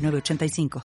985.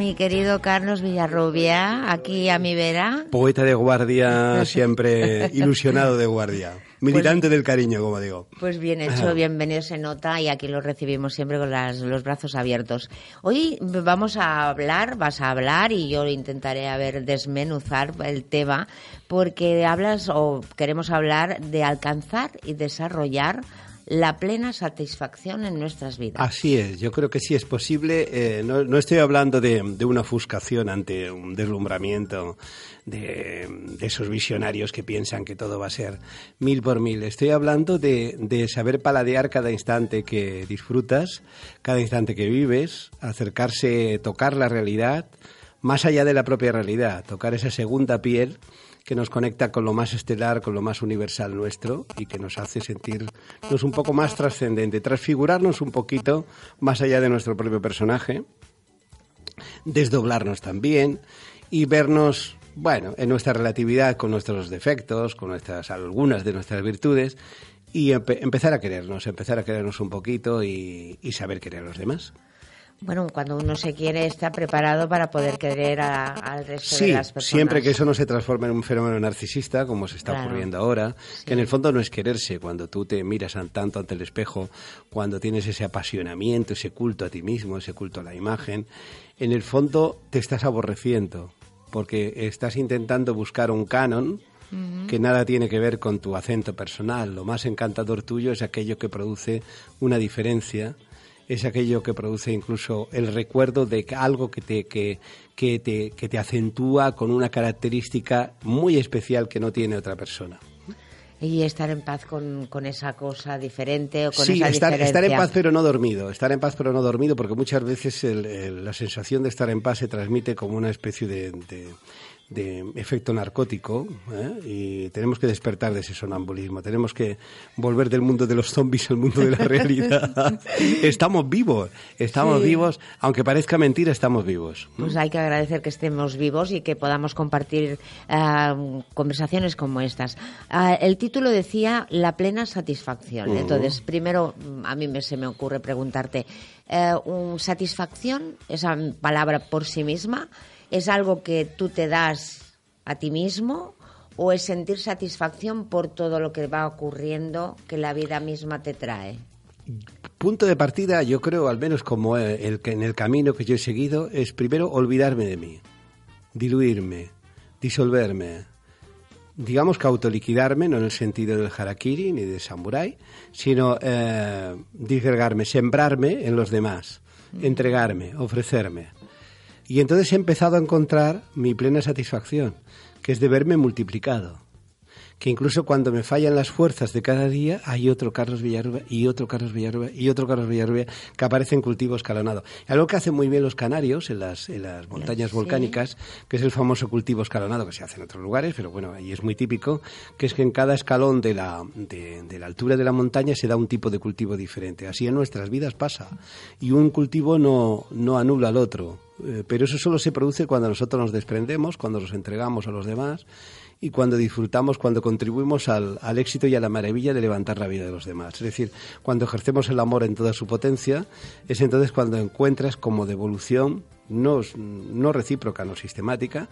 mi querido Carlos Villarrubia, aquí a mi vera. Poeta de guardia, siempre ilusionado de guardia. Militante pues del cariño, como digo. Pues bien hecho, bienvenido se nota y aquí lo recibimos siempre con los brazos abiertos. Hoy vamos a hablar, vas a hablar y yo intentaré a ver desmenuzar el tema porque hablas o queremos hablar de alcanzar y desarrollar la plena satisfacción en nuestras vidas. Así es, yo creo que sí es posible. Eh, no, estoy hablando de, una ofuscación ante un deslumbramiento de, esos visionarios que piensan que todo va a ser mil por mil. Estoy hablando de, de saber paladear cada instante que disfrutas, cada instante que vives, acercarse, tocar la realidad, más allá de la propia realidad, tocar esa segunda piel que nos conecta con lo más estelar, con lo más universal nuestro y que nos hace sentirnos un poco más trascendente, transfigurarnos un poquito más allá de nuestro propio personaje, desdoblarnos también y vernos, bueno, en nuestra relatividad con nuestros defectos, con nuestras algunas de nuestras virtudes y empezar a querernos, empezar a querernos un poquito y, y saber querer a los demás. Bueno, cuando uno se quiere está preparado para poder querer al resto de las personas. siempre que eso no se transforme en un fenómeno narcisista, como se está ocurriendo ahora, que en el fondo no es quererse, cuando tú te miras tanto ante el espejo, cuando tienes ese apasionamiento, ese culto a ti mismo, ese culto a la imagen, en el fondo te estás aborreciendo, porque estás intentando buscar un canon que nada tiene que ver con tu acento personal. Lo más encantador tuyo es aquello que produce una diferencia es aquello que produce incluso el recuerdo de algo que te, que, que te, que te acentúa con una característica muy especial que no tiene otra persona y estar en paz con, con, esa cosa diferente o con sí, esa estar, diferencia. estar en paz pero no dormido, estar en paz pero no dormido, porque muchas veces la sensación de estar en paz se transmite como una especie de, de efecto narcótico ¿eh? y tenemos que despertar de ese sonambulismo, tenemos que volver del mundo de los zombies al mundo de la realidad. estamos vivos, estamos vivos, aunque parezca mentira, estamos vivos. Pues hay que agradecer que estemos vivos y que podamos compartir uh, conversaciones como estas. Uh, el título decía La plena satisfacción. Entonces, primero a mí me, se me ocurre preguntarte, uh, ¿satisfacción, esa palabra por sí misma, ¿Es algo que tú te das a ti mismo o es sentir satisfacción por todo lo que va ocurriendo que la vida misma te trae? Punto de partida, yo creo, al menos como el que en el camino que yo he seguido, es primero olvidarme de mí, diluirme, disolverme, digamos que autoliquidarme, no en el sentido del harakiri ni de samurai, sino eh, disgregarme, sembrarme en los demás, entregarme, ofrecerme. Y entonces he empezado a encontrar mi plena satisfacción, que es de verme multiplicado que incluso cuando me fallan las fuerzas de cada día, hay otro Carlos Villarrubia y otro Carlos Villarrubia y otro Carlos Villarrubia que aparece en cultivo escalonado. Algo que hacen muy bien los canarios en las, en las montañas volcánicas, que es el famoso cultivo escalonado que se hace en otros lugares, pero bueno, ahí es muy típico, que es que en cada escalón de la, de, la altura de la montaña se da un tipo de cultivo diferente. Así en nuestras vidas pasa. Y un cultivo no, no anula al otro. Eh, pero eso solo se produce cuando nosotros nos desprendemos, cuando nos entregamos a los demás y cuando disfrutamos, cuando contribuimos al, al, éxito y a la maravilla de levantar la vida de los demás. Es decir, cuando ejercemos el amor en toda su potencia, es entonces cuando encuentras como devolución no, no recíproca, no sistemática,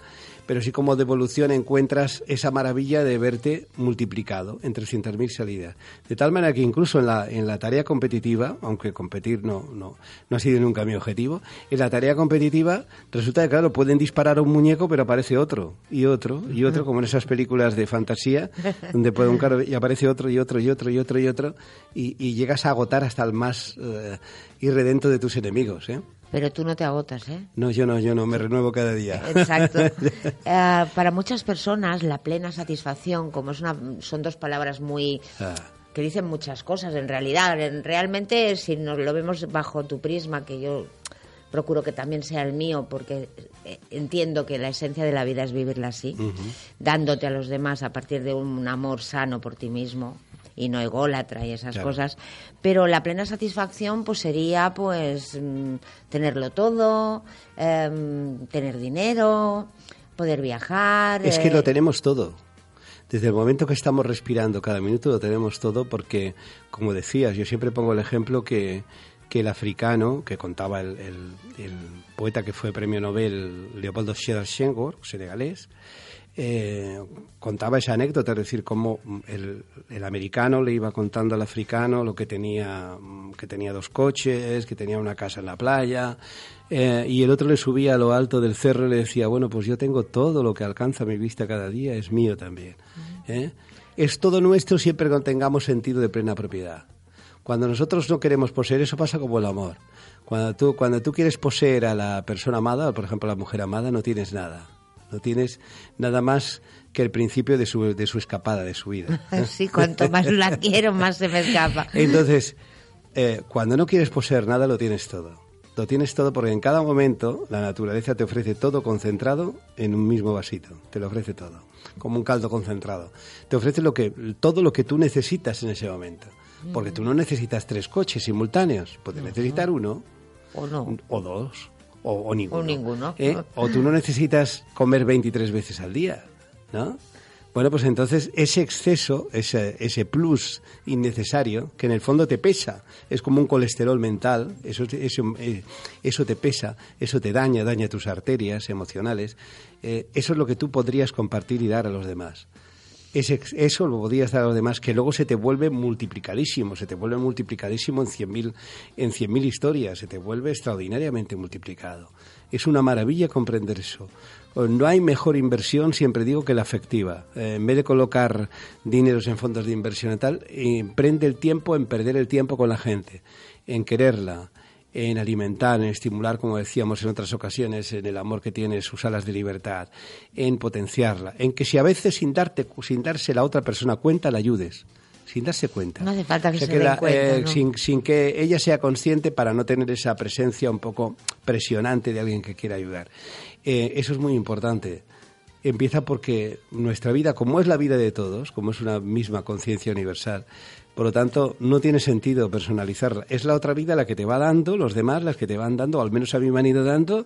pero sí como devolución encuentras esa maravilla de verte multiplicado en 300.000 salidas. De tal manera que incluso en la, en la tarea competitiva, aunque competir no, no, no ha sido nunca mi objetivo, en la tarea competitiva resulta que, claro, pueden disparar a un muñeco, pero aparece otro, y otro, y otro, como en esas películas de fantasía, donde puede un carro y aparece otro, y otro, y otro, y otro, y otro, y, llegas a agotar hasta el más eh, irredento de tus enemigos. ¿eh? Pero tú no te agotas, ¿eh? No, yo no, yo no, me renuevo cada día. Exacto. Eh, para muchas personas, la plena satisfacción, como es una, son dos palabras muy Ah, que dicen muchas cosas en realidad. En- Realmente, si nos lo vemos bajo tu prisma, que yo procuro que también sea el mío, porque eh, entiendo que la esencia de la vida es vivirla así, dándote a los demás a partir de un amor sano por ti mismo y no ególatra y esas Claro. cosas. Pero la plena satisfacción pues sería pues mm, tenerlo todo, em, tener dinero, poder viajar. Es que eh, lo tenemos todo. Desde el momento que estamos respirando cada minuto lo tenemos todo porque, como decías, yo siempre pongo el ejemplo que, que el africano, que contaba el, el- el poeta que fue premio Nobel Leopoldo Sédar Senghor, senegalés, eh, contaba esa anécdota, es decir, cómo el, el americano le iba contando al africano lo que tenía, mm, que tenía dos coches, que tenía una casa en la playa, eh, y el otro le subía a lo alto del cerro y le decía, bueno, pues yo tengo todo lo que alcanza mi vista cada día, es mío también. ¿eh? Es todo nuestro siempre que tengamos sentido de plena propiedad. Cuando nosotros no queremos poseer, eso pasa como el amor. Cuando tú, cuando tú quieres poseer a la persona amada, por ejemplo a la mujer amada, no tienes nada. No tienes nada más que el principio de su, de su escapada, de su vida. Sí, cuanto más la quiero, más se me escapa. Entonces, eh, cuando no quieres poseer nada, lo tienes todo. Lo tienes todo porque en cada momento la naturaleza te ofrece todo concentrado en un mismo vasito. Te lo ofrece todo, como un caldo concentrado. Te ofrece lo que, todo lo que tú necesitas en ese momento. Porque tú no necesitas tres coches simultáneos, puedes necesitar uno ¿O no? o dos o, o ninguno. O ninguno. ¿eh? O tú no necesitas comer 23 veces al día, ¿no? Bueno, pues entonces ese exceso, ese, ese plus innecesario, que en el fondo te pesa, es como un colesterol mental, eso, eso, eh, eso te pesa, eso te daña, daña tus arterias emocionales, eh, eso es lo que tú podrías compartir y dar a los demás. Ese, eso lo podrías dar a los demás, que luego se te vuelve multiplicadísimo, se te vuelve multiplicadísimo en 100.000 en 100.000 historias, se te vuelve extraordinariamente multiplicado. Es una maravilla comprender eso. No hay mejor inversión, siempre digo, que la afectiva. Eh, en vez de colocar dineros en fondos de inversión y tal, emprende el tiempo en perder el tiempo con la gente, en quererla, en alimentar, en estimular, como decíamos en otras ocasiones, en el amor que tiene sus alas de libertad, en potenciarla, en que si a veces sin darte, sin darse la otra persona cuenta, la ayudes, sin darse cuenta. No hace falta que O sea, se den la- cuenta, eh, ¿no? sin, sin que ella sea consciente para no tener esa presencia un poco presionante de alguien que quiera ayudar. Eh, eso es muy importante. Empieza porque nuestra vida, como es la vida de todos, como es una misma conciencia universal, por lo tanto, no tiene sentido personalizarla. Es la otra vida la que te va dando, los demás las que te van dando, al menos a mí me han ido dando,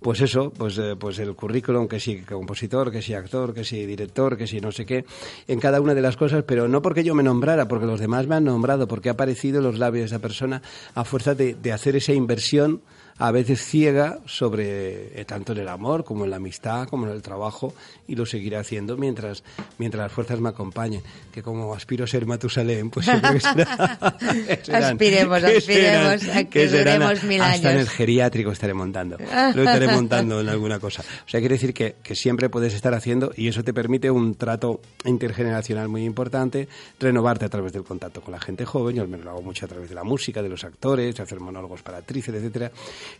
pues eso, pues, eh, pues el currículum, que si compositor, que si actor, que si director, que si no sé qué, en cada una de las cosas, pero no porque yo me nombrara, porque los demás me han nombrado, porque ha aparecido los labios de esa persona a fuerza de, de hacer esa inversión a veces ciega sobre eh, tanto en el amor como en la amistad como en el trabajo y lo seguiré haciendo mientras mientras las fuerzas me acompañen que como aspiro a ser Matusalén pues siempre que será- que serán- Aspiremos, que aspiremos que serán duremos mil hasta en el años. geriátrico estaré montando lo estaré montando en alguna cosa o sea quiere decir que, que siempre puedes estar haciendo y eso te permite un trato intergeneracional muy importante renovarte a través del contacto con la gente joven yo al menos lo hago mucho a través de la música de los actores de hacer monólogos para actrices etcétera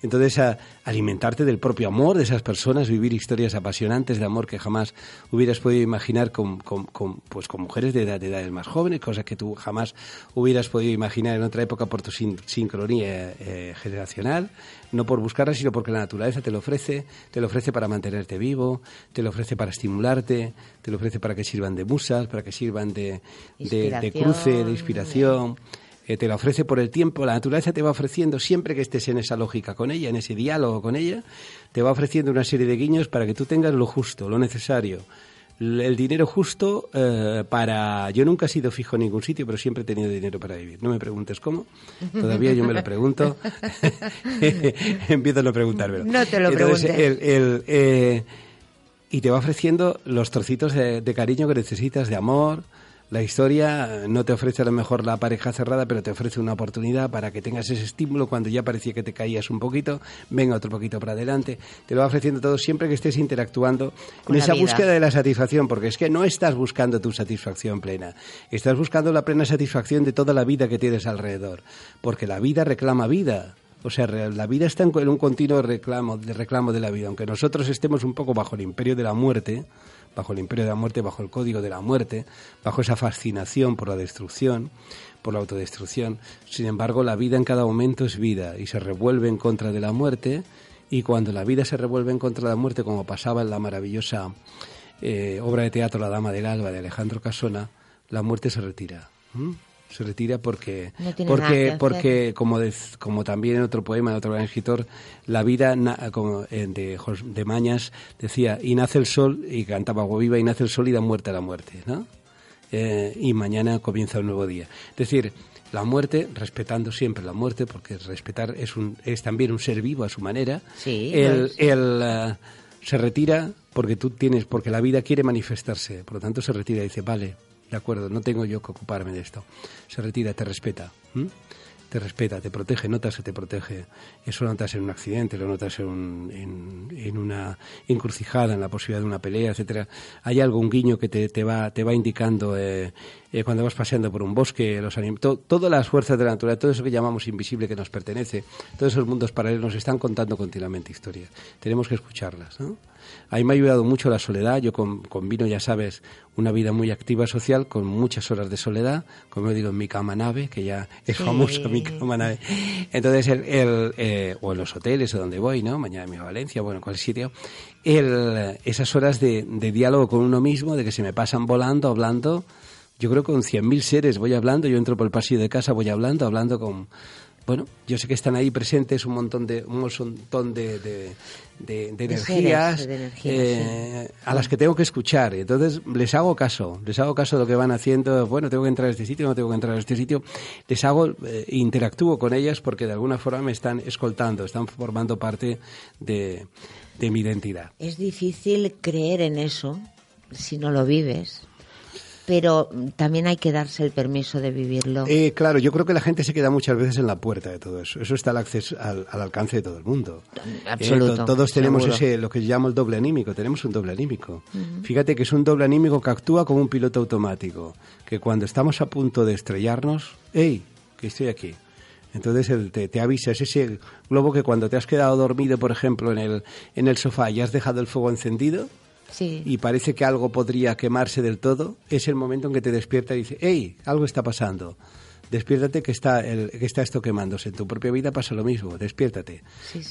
entonces a alimentarte del propio amor de esas personas vivir historias apasionantes de amor que jamás hubieras podido imaginar con, con- con, pues con mujeres de, edad- de edades más jóvenes cosas que tú jamás hubieras podido imaginar en otra época por tu sin- sincronía eh, generacional. No por buscarla sino porque la naturaleza te lo ofrece te lo ofrece para mantenerte vivo te lo ofrece para estimularte te lo ofrece para que sirvan de musas para que sirvan de, de, de cruce de inspiración eh, te la ofrece por el tiempo, la naturaleza te va ofreciendo, siempre que estés en esa lógica con ella, en ese diálogo con ella, te va ofreciendo una serie de guiños para que tú tengas lo justo, lo necesario. El dinero justo eh, para... Yo nunca he sido fijo en ningún sitio, pero siempre he tenido dinero para vivir. No me preguntes cómo. Todavía yo me lo pregunto. Empiezo a no preguntármelo. No te lo Entonces, preguntes. el- el, eh, y te va ofreciendo los trocitos de, de cariño que necesitas, de amor. La historia no te ofrece a lo mejor la pareja cerrada, pero te ofrece una oportunidad para que tengas ese estímulo cuando ya parecía que te caías un poquito, venga otro poquito para adelante. Te lo va ofreciendo todo siempre que estés interactuando Con en esa vida. búsqueda de la satisfacción, porque es que no estás buscando tu satisfacción plena, estás buscando la plena satisfacción de toda la vida que tienes alrededor, porque la vida reclama vida. O sea, la vida está en un continuo reclamo, de reclamo de la vida. Aunque nosotros estemos un poco bajo el imperio de la muerte, bajo el imperio de la muerte, bajo el código de la muerte, bajo esa fascinación por la destrucción, por la autodestrucción. Sin embargo, la vida en cada momento es vida y se revuelve en contra de la muerte. Y cuando la vida se revuelve en contra de la muerte, como pasaba en la maravillosa eh, obra de teatro La Dama del Alba de Alejandro Casona, la muerte se retira. Se retira porque, porque, porque como, como también en otro poema, en otro gran escritor, la vida como, eh, de, de Mañas decía, y nace el sol, y cantaba agua viva, y nace el sol y da muerte a la muerte, ¿no? Eh, y mañana comienza un nuevo día. Es decir, la muerte, respetando siempre la muerte, porque respetar es, un, es también un ser vivo a su manera. Sí, el, eh, se retira porque tú tienes, porque la vida quiere manifestarse, por lo tanto se retira y dice, vale, de acuerdo, no tengo yo que ocuparme de esto. Se retira, te respeta te respeta, te protege, notas que te protege. Eso lo notas en un accidente, lo notas en, en, una encrucijada, en la posibilidad de una pelea, etcétera. Hay algo, un guiño que te, te va, te va indicando eh, eh, cuando vas paseando por un bosque, los todas las fuerzas de la naturaleza, todo eso que llamamos invisible que nos pertenece, todos esos mundos paralelos nos están contando continuamente historias. Tenemos que escucharlas, ¿no? A mí me ha ayudado mucho la soledad. Yo combino, ya sabes, una vida muy activa social con muchas horas de soledad, como digo, en mi cama nave, que ya es famosa mi cama nave. Entonces, el, eh, o en los hoteles o donde voy, ¿no? Mañana me voy a Valencia, bueno, en cualquier sitio. El, esas horas de, de diálogo con uno mismo, de que se me pasan volando, hablando. Yo creo que con 100.000 seres voy hablando, yo entro por el pasillo de casa, voy hablando, hablando con, bueno, yo sé que están ahí presentes un montón de, un montón de, de, energías eh, a las que tengo que escuchar. Entonces les hago caso, les hago caso de lo que van haciendo. Bueno, tengo que entrar a este sitio, no tengo que entrar a este sitio. Les hago, eh, interactúo con ellas porque de alguna forma me están escoltando, están formando parte de, de mi identidad. Es difícil creer en eso si no lo vives pero también hay que darse el permiso de vivirlo. Eh, claro, yo creo que la gente se queda muchas veces en la puerta de todo eso. Eso está al, acceso, al, alcance de todo el mundo. Absoluto. Eh, todos tenemos ese, lo que llamo el doble anímico. Tenemos un doble anímico. Fíjate que es un doble anímico que actúa como un piloto automático. Que cuando estamos a punto de estrellarnos, ¡hey! Que estoy aquí. Entonces te, te, avisa, es ese globo que cuando te has quedado dormido, por ejemplo, en el, en el sofá y has dejado el fuego encendido, y parece que algo podría quemarse del todo, es el momento en que te despierta y dice, hey, algo está pasando. Despiértate que está, el, que está esto quemándose. En tu propia vida pasa lo mismo, despiértate.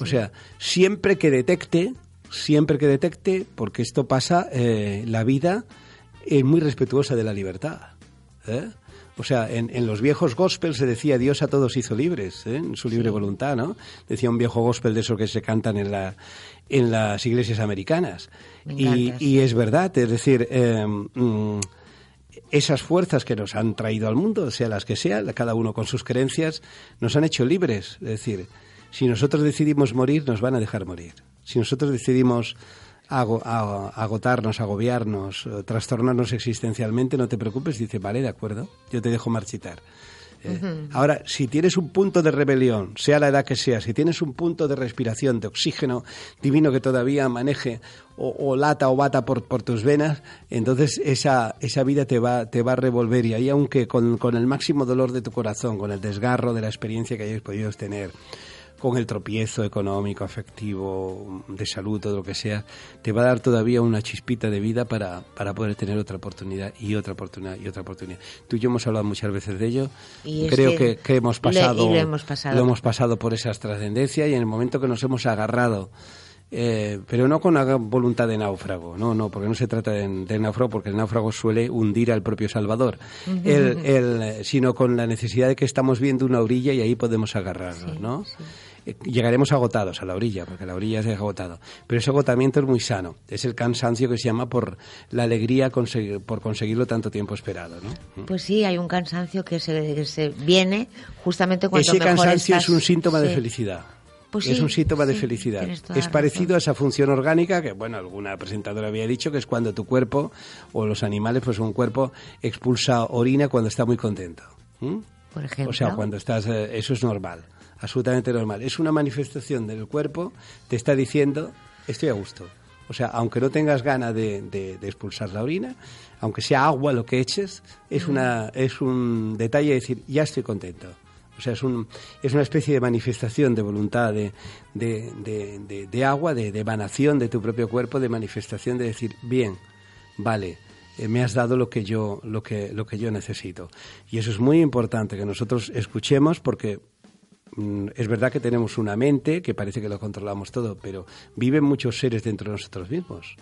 O sea, siempre que detecte, siempre que detecte, porque esto pasa, eh, la vida es muy respetuosa de la libertad. ¿eh? O sea, en, en, los viejos gospels se decía Dios a todos hizo libres, ¿eh? en su libre voluntad, ¿no? Decía un viejo gospel de esos que se cantan en, la, en las iglesias americanas. y, es verdad, es decir, em, mm, esas fuerzas que nos han traído al mundo, sea las que sean, cada uno con sus creencias, nos han hecho libres. Es decir, si nosotros decidimos morir, nos van a dejar morir. Si nosotros decidimos agotarnos, agobiarnos, eh, trastornarnos existencialmente, no te preocupes, dice, vale, de acuerdo, yo te dejo marchitar. Eh, ahora, si tienes un punto de rebelión, sea la edad que sea, si tienes un punto de respiración, de oxígeno divino que todavía maneje o, lata o bata por, por, tus venas, entonces esa, esa vida te va, te va a revolver y ahí aunque con, con el máximo dolor de tu corazón, con el desgarro de la experiencia que hayáis podido tener, con el tropiezo económico, afectivo, de salud, todo lo que sea, te va a dar todavía una chispita de vida para, para poder tener otra oportunidad y otra oportunidad y otra oportunidad. Tú y yo hemos hablado muchas veces de ello. Creo que, que, hemos pasado, lo hemos pasado. lo hemos pasado por esas trascendencias y en el momento que nos hemos agarrado eh, pero no con una voluntad de náufrago, no, no, porque no se trata de, náufrago, porque el náufrago suele hundir al propio Salvador, el, sino con la necesidad de que estamos viendo una orilla y ahí podemos agarrarnos, ¿no? Eh, llegaremos agotados a la orilla, porque la orilla se ha agotado. Pero ese agotamiento es muy sano. Es el cansancio que se llama por la alegría por conseguirlo tanto tiempo esperado. ¿no? Pues sí, hay un cansancio que se, viene justamente cuando Ese cansancio es un síntoma de felicidad. Pues es un síntoma de felicidad. Es parecido a esa función orgánica que, bueno, alguna presentadora había dicho que es cuando tu cuerpo o los animales, pues un cuerpo expulsa orina cuando está muy contento. Por ejemplo. O sea, cuando estás, eh, eso es normal absolutamente normal. Es una manifestación del cuerpo, te está diciendo, estoy a gusto. O sea, aunque no tengas ganas de, de, expulsar la orina, aunque sea agua lo que eches, es, una, es un detalle de decir, ya estoy contento. O sea, es, un, es una especie de manifestación de voluntad, de, de, de, agua, de, emanación de tu propio cuerpo, de manifestación de decir, bien, vale, eh, me has dado lo que yo lo que lo que yo necesito y eso es muy importante que nosotros escuchemos porque es verdad que tenemos una mente que parece que lo controlamos todo pero viven muchos seres dentro de nosotros mismos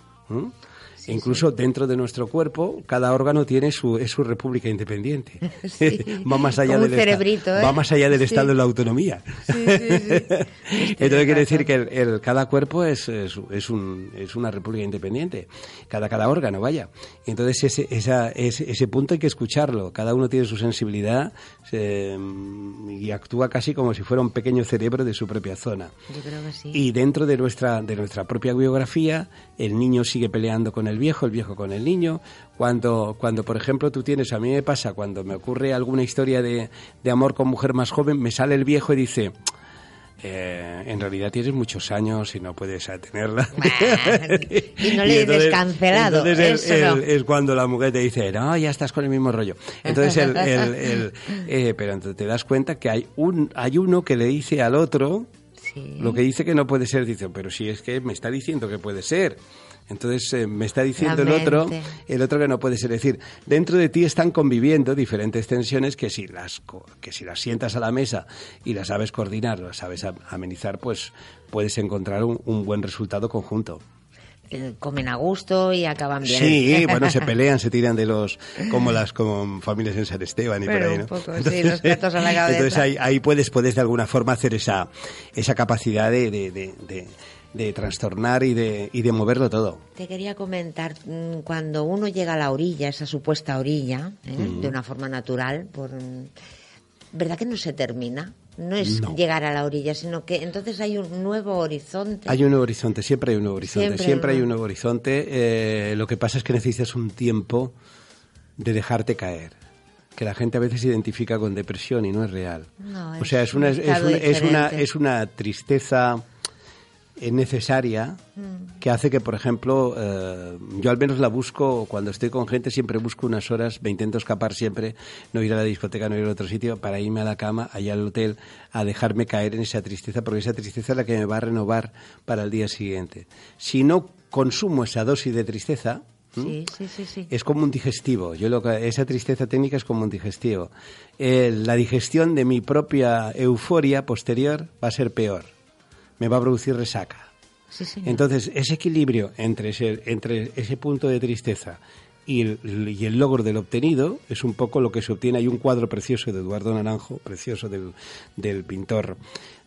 incluso dentro de nuestro cuerpo, cada órgano tiene su, es su república independiente. va más allá del, ¿eh? va más allá del estado de la autonomía. Entonces quiere decir que el, cada cuerpo es, es, un, es, una república independiente, cada, cada órgano, vaya. Entonces ese, esa, ese, ese punto hay que escucharlo. Cada uno tiene su sensibilidad y actúa casi como si fuera un pequeño cerebro de su propia zona. Yo creo que sí. Y dentro de nuestra, de nuestra propia biografía, el niño sigue peleando con el viejo, el viejo con el niño. Cuando, cuando por ejemplo, tú tienes, a mí me pasa, cuando me ocurre alguna historia de, de amor con mujer más joven, me sale el viejo y dice, eh, en realidad tienes muchos años y no puedes tenerla. y no le dices cancelado. Entonces es cuando la mujer te dice, no, ya estás con el mismo rollo. Entonces, el, el, eh, pero entonces te das cuenta que hay, un, hay uno que le dice al otro lo que dice que no puede ser. Dice, pero si es que me está diciendo que puede ser. Entonces eh, me está diciendo el otro, el otro que no puede ser. decir, dentro de ti están conviviendo diferentes tensiones que si las que si las sientas a la mesa y las sabes coordinar, las sabes amenizar, pues puedes encontrar un, buen resultado conjunto comen a gusto y acaban bien. Sí, bueno, se pelean, se tiran de los, como las como familias en San Esteban y por ahí, ¿no? Un poco, entonces, sí, los a la cabeza. Entonces ahí, ahí, puedes, puedes de alguna forma hacer esa, esa capacidad de, de, de de trastornar y de, y de moverlo todo. Te quería comentar, mm, cuando uno llega a la orilla, esa supuesta orilla, ¿eh? de una forma natural, por, ¿verdad que no se termina? No es llegar a la orilla, sino que entonces hay un nuevo horizonte. Hay un nuevo horizonte, siempre hay un nuevo horizonte, siempre, hay un nuevo horizonte. Eh, lo que pasa es que necesitas un tiempo de dejarte caer que la gente a veces se identifica con depresión y no es real. o sea, es una, es, es, una, es una tristeza necesaria mm. que hace que, por ejemplo, eh, yo al menos la busco cuando estoy con gente, siempre busco unas horas, me intento escapar siempre, no ir a la discoteca, no ir a otro sitio, para irme a la cama, allá al hotel, a dejarme caer en esa tristeza, porque esa tristeza es la que me va a renovar para el día siguiente. Si no consumo esa dosis de tristeza, es como un digestivo. Yo lo esa tristeza técnica es como un digestivo. Eh, la digestión de mi propia euforia posterior va a ser peor me va a producir resaca. Entonces, ese equilibrio entre ese, entre ese punto de tristeza y el, y el, logro del obtenido es un poco lo que se obtiene. Hay un cuadro precioso de Eduardo Naranjo, precioso del, del pintor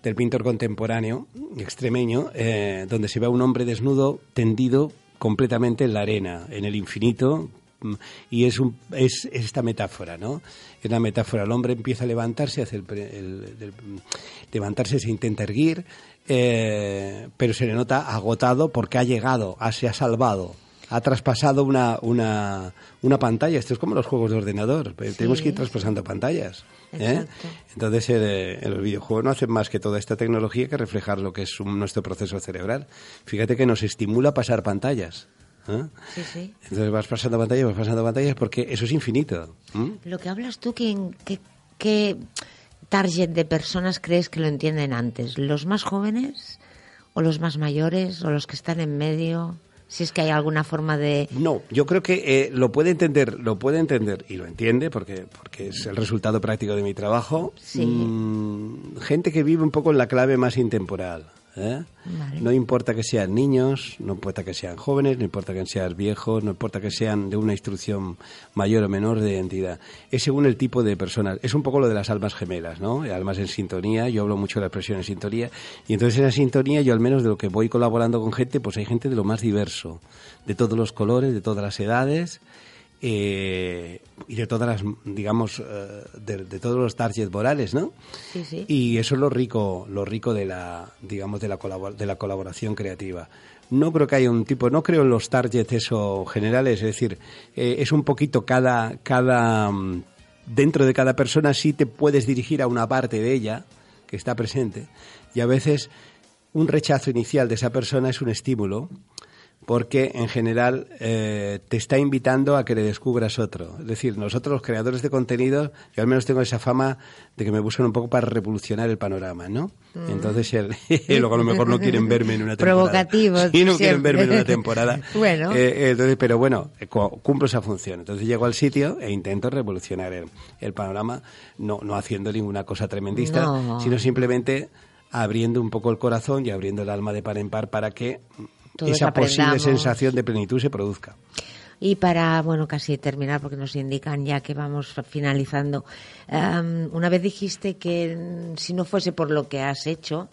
del pintor contemporáneo extremeño, eh, donde se ve a un hombre desnudo tendido completamente en la arena, en el infinito, mm, y es, un, es, esta metáfora, ¿no? Es una metáfora. El hombre empieza a levantarse, hace el, levantarse se intenta erguir, eh, pero se le nota agotado porque ha llegado, se ha salvado, ha traspasado una, una, una pantalla. Esto es como los juegos de ordenador, tenemos que ir traspasando pantallas. ¿eh? Entonces, el, el, videojuego no hace más que toda esta tecnología que reflejar lo que es nuestro proceso cerebral. Fíjate que nos estimula pasar pantallas. ¿eh? Entonces vas pasando pantallas, vas pasando pantallas porque eso es infinito. Lo que hablas tú, que, que, que target de personas crees que lo entienden antes? ¿Los más jóvenes o los más mayores o los que están en medio? Si es que hay alguna forma de no, yo creo que eh, lo puede entender, lo puede entender y lo entiende porque porque es el resultado práctico de mi trabajo. Mm, gente que vive un poco en la clave más intemporal. ¿Eh? No importa que sean niños, no importa que sean jóvenes, no importa que sean viejos, no importa que sean de una instrucción mayor o menor de identidad. Es según el tipo de personas. Es un poco lo de las almas gemelas, ¿no? Almas en sintonía. Yo hablo mucho de la expresión en sintonía. Y entonces en la sintonía, yo al menos de lo que voy colaborando con gente, pues hay gente de lo más diverso, de todos los colores, de todas las edades eh, y de todas las, digamos, eh, de, todos los targets morales, ¿no? Sí, sí. Y eso es lo rico, lo rico de la, digamos, de la, de la colaboración creativa. No creo que haya un tipo, no creo en los targets eso generales, es decir, eh, es un poquito cada, cada, mm, dentro de cada persona sí te puedes dirigir a una parte de ella que está presente y a veces un rechazo inicial de esa persona es un estímulo porque en general eh, te está invitando a que le descubras otro. Es decir, nosotros los creadores de contenido, yo al menos tengo esa fama de que me buscan un poco para revolucionar el panorama, ¿no? Mm. Entonces, luego a lo mejor no quieren verme en una temporada. Provocativos. Sí, no quieren verme en una temporada. bueno. Eh, entonces, pero bueno, eh, cumplo esa función. Entonces llego al sitio e intento revolucionar el, panorama, no, no haciendo ninguna cosa tremendista, sino simplemente abriendo un poco el corazón y abriendo el alma de par en par para que esa posible sensación de plenitud se produzca. Y para, bueno, casi terminar, porque nos indican ya que vamos finalizando, em, una vez dijiste que si no fuese por lo que has hecho,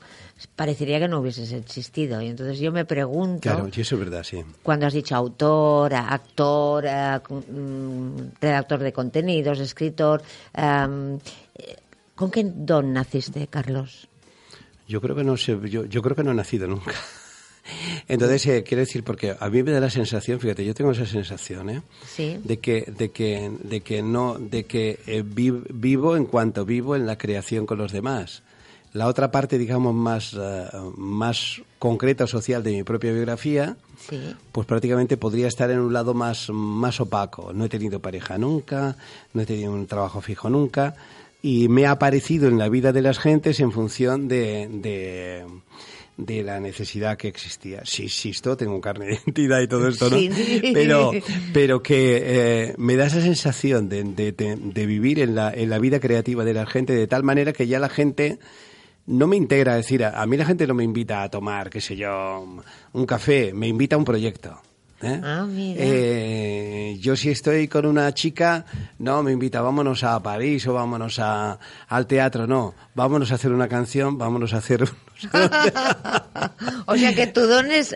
parecería que no hubieses existido. Y entonces yo me pregunto... Claro, eso es verdad, sí. Cuando has dicho autor, actor, eh, mm, redactor de contenidos, escritor, em, ¿con qué don naciste, Carlos? Yo creo que no sé, yo, yo creo que no he nacido nunca. Entonces, eh, quiero decir, porque a mí me da la sensación, fíjate, yo tengo esa sensación, ¿eh? De que, de que, de que no, de que eh, vivo en cuanto vivo en la creación con los demás. La otra parte, digamos, más, eh, más concreta o social de mi propia biografía, pues prácticamente podría estar en un lado más, más opaco. No he tenido pareja nunca, no he tenido un trabajo fijo nunca, y me ha aparecido en la vida de las gentes en función de de la necesidad que existía. Sí, existo, tengo carne de identidad y todo esto, ¿no? Pero, pero que eh, me da esa sensación de, de, de, vivir en la, en la vida creativa de la gente de tal manera que ya la gente no me integra, es decir, a, mí la gente no me invita a tomar, qué sé yo, un café, me invita a un proyecto. ¿Eh? Ah, eh, yo si estoy con una chica, no, me invita, vámonos a París o vámonos a, al teatro, no, vámonos a hacer una canción, vámonos a hacer... o sea que tu don es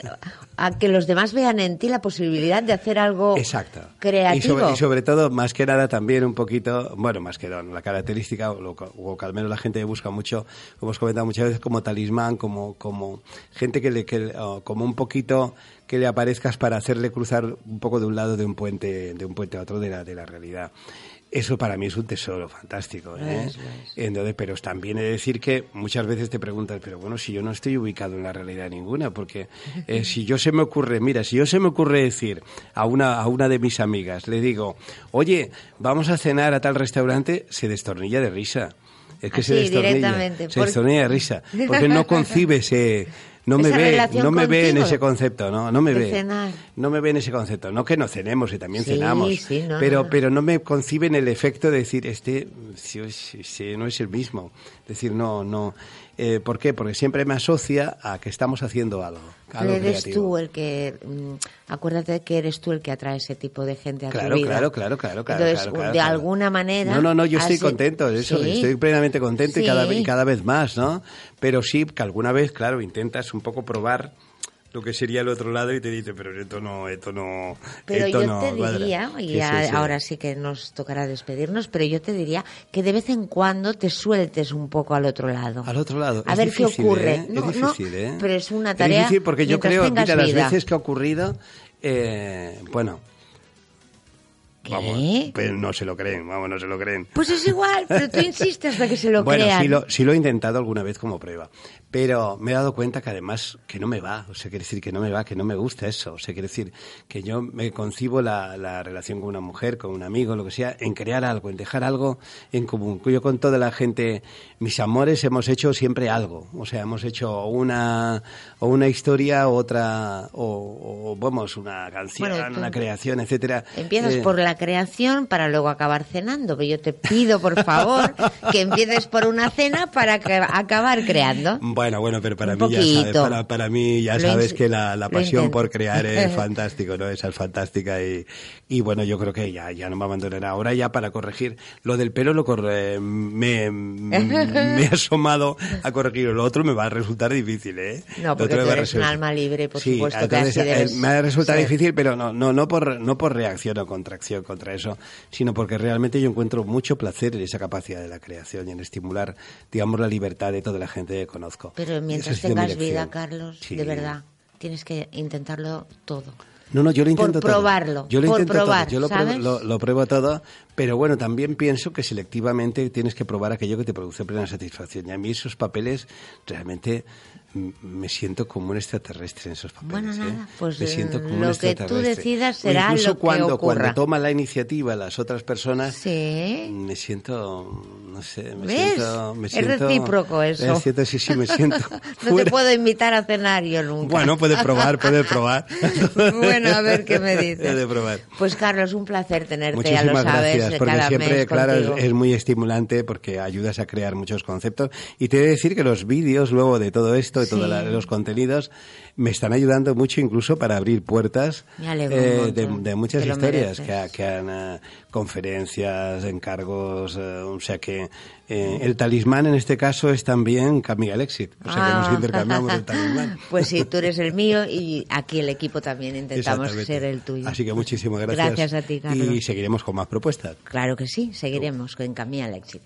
a que los demás vean en ti la posibilidad de hacer algo Exacto. creativo. Y sobre, todo, más que nada, también un poquito, bueno, más que don, la característica, o, que al menos la gente busca mucho, como hemos comentado muchas veces, como talismán, como, como gente que le, que, como un poquito que le aparezcas para hacerle cruzar un poco de un lado de un puente, de un puente a otro de la, de la realidad. Eso para mí es un tesoro fantástico. ¿eh? Entonces, pero también he de decir que muchas veces te preguntas, pero bueno, si yo no estoy ubicado en la realidad ninguna, porque eh, si yo se me ocurre, mira, si yo se me ocurre decir a una, a una de mis amigas, le digo, oye, vamos a cenar a tal restaurante, se destornilla de risa. Es que se destornilla. Se destornilla de risa. Porque no concibe ese no me ve, no me ve en ese concepto, no, no me ve. No me ve en ese concepto, no que no cenemos y también cenamos, pero pero no me concibe en el efecto de decir este si, no es el mismo, decir no no eh, ¿Por qué? Porque siempre me asocia a que estamos haciendo algo. algo eres tú el que. Mm, acuérdate que eres tú el que atrae ese tipo de gente a claro, tu vida. Claro, claro, claro, claro. Entonces, de alguna manera. No, no, no, yo estoy contento, eso, estoy plenamente contento y, cada, y cada vez más, ¿no? Pero sí que alguna vez, claro, intentas un poco probar lo que sería el otro lado y te dice, pero esto no, esto no. Pero yo te diría, y ahora sí que nos tocará despedirnos, pero yo te diría que de vez en cuando te sueltes un poco al otro lado. Al otro lado. A ver qué ocurre. ¿eh? es difícil, ¿eh? Pero es una tarea. Es difícil porque yo creo, que las veces que ha ocurrido, eh, bueno, Vamos, pero no se lo creen, vamos, no se lo creen. Pues es igual, pero tú insistes hasta que se lo crean. Bueno, sí lo, sí lo he intentado alguna vez como prueba, pero me he dado cuenta que además que no me va, o sea, quiere decir que no me va, que no me gusta eso, o sea, quiere decir que yo me concibo la, la relación con una mujer, con un amigo, lo que sea, en crear algo, en dejar algo en común. Yo con toda la gente, mis amores, hemos hecho siempre algo, o sea, hemos hecho una, o una historia, otra, o, vamos, una canción, una creación, etcétera. Empiezas eh, por la creación para luego acabar cenando. Pero yo te pido, por favor, que empieces por una cena para acabar creando. Bueno, bueno, pero para mí ya sabes, para, mí ya sabes que la, la pasión por crear es fantástico, ¿no? Esa es fantástica y, y bueno, yo creo que ya, ya no me abandonará. Ahora ya para corregir lo del pelo lo corre, me, me he asomado a corregir. Lo otro me va a resultar difícil, ¿eh? No, porque tú eres un alma libre, por supuesto. que así eh, me ha resultado difícil, pero no, no, no por, no por reacción o contracción contra eso, sino porque realmente yo encuentro mucho placer en esa capacidad de la creación y en estimular, digamos, la libertad de toda la gente que conozco. Pero mientras tengas vida, Carlos, de verdad, tienes que intentarlo todo. No, no, yo lo intento por probarlo, Yo lo por intento probar, todo. Yo lo, Pruebo, lo, pruebo todo, pero bueno, también pienso que selectivamente tienes que probar aquello que te produce plena satisfacción. Y a mí esos papeles realmente me siento como un extraterrestre en esos papeles. Bueno, ¿eh? nada, pues me siento un lo que tú decidas será incluso lo que cuando, ocurra. cuando toman la iniciativa las otras personas, Sí. me siento, no sé, me ¿Ves? siento... Me Es siento- recíproco eso. Es cierto, sí, sí, me siento No te puedo invitar a cenar yo nunca. Bueno, puede probar, puede probar. bueno, a ver qué me dices. Puede probar. Pues Carlos, un placer tenerte, Muchísimas ya lo sabes, gracias, porque cada siempre, mes claro, es, es muy estimulante porque ayudas a crear muchos conceptos. Y te he de decir que los vídeos luego de todo esto, de Sí. todos los contenidos, me están ayudando mucho incluso para abrir puertas eh, de, de muchas historias que, que han eh, conferencias, encargos, eh, o sea que eh, el talismán en este caso es también Camille Alexit, o sea que Ah. nos intercambiamos el talismán. Pues sí, tú eres el mío y aquí el equipo también intentamos ser el tuyo. Así que muchísimas gracias. Gracias a ti, Carlos. Y seguiremos con más propuestas. Claro que sí, seguiremos con Camilla al éxito.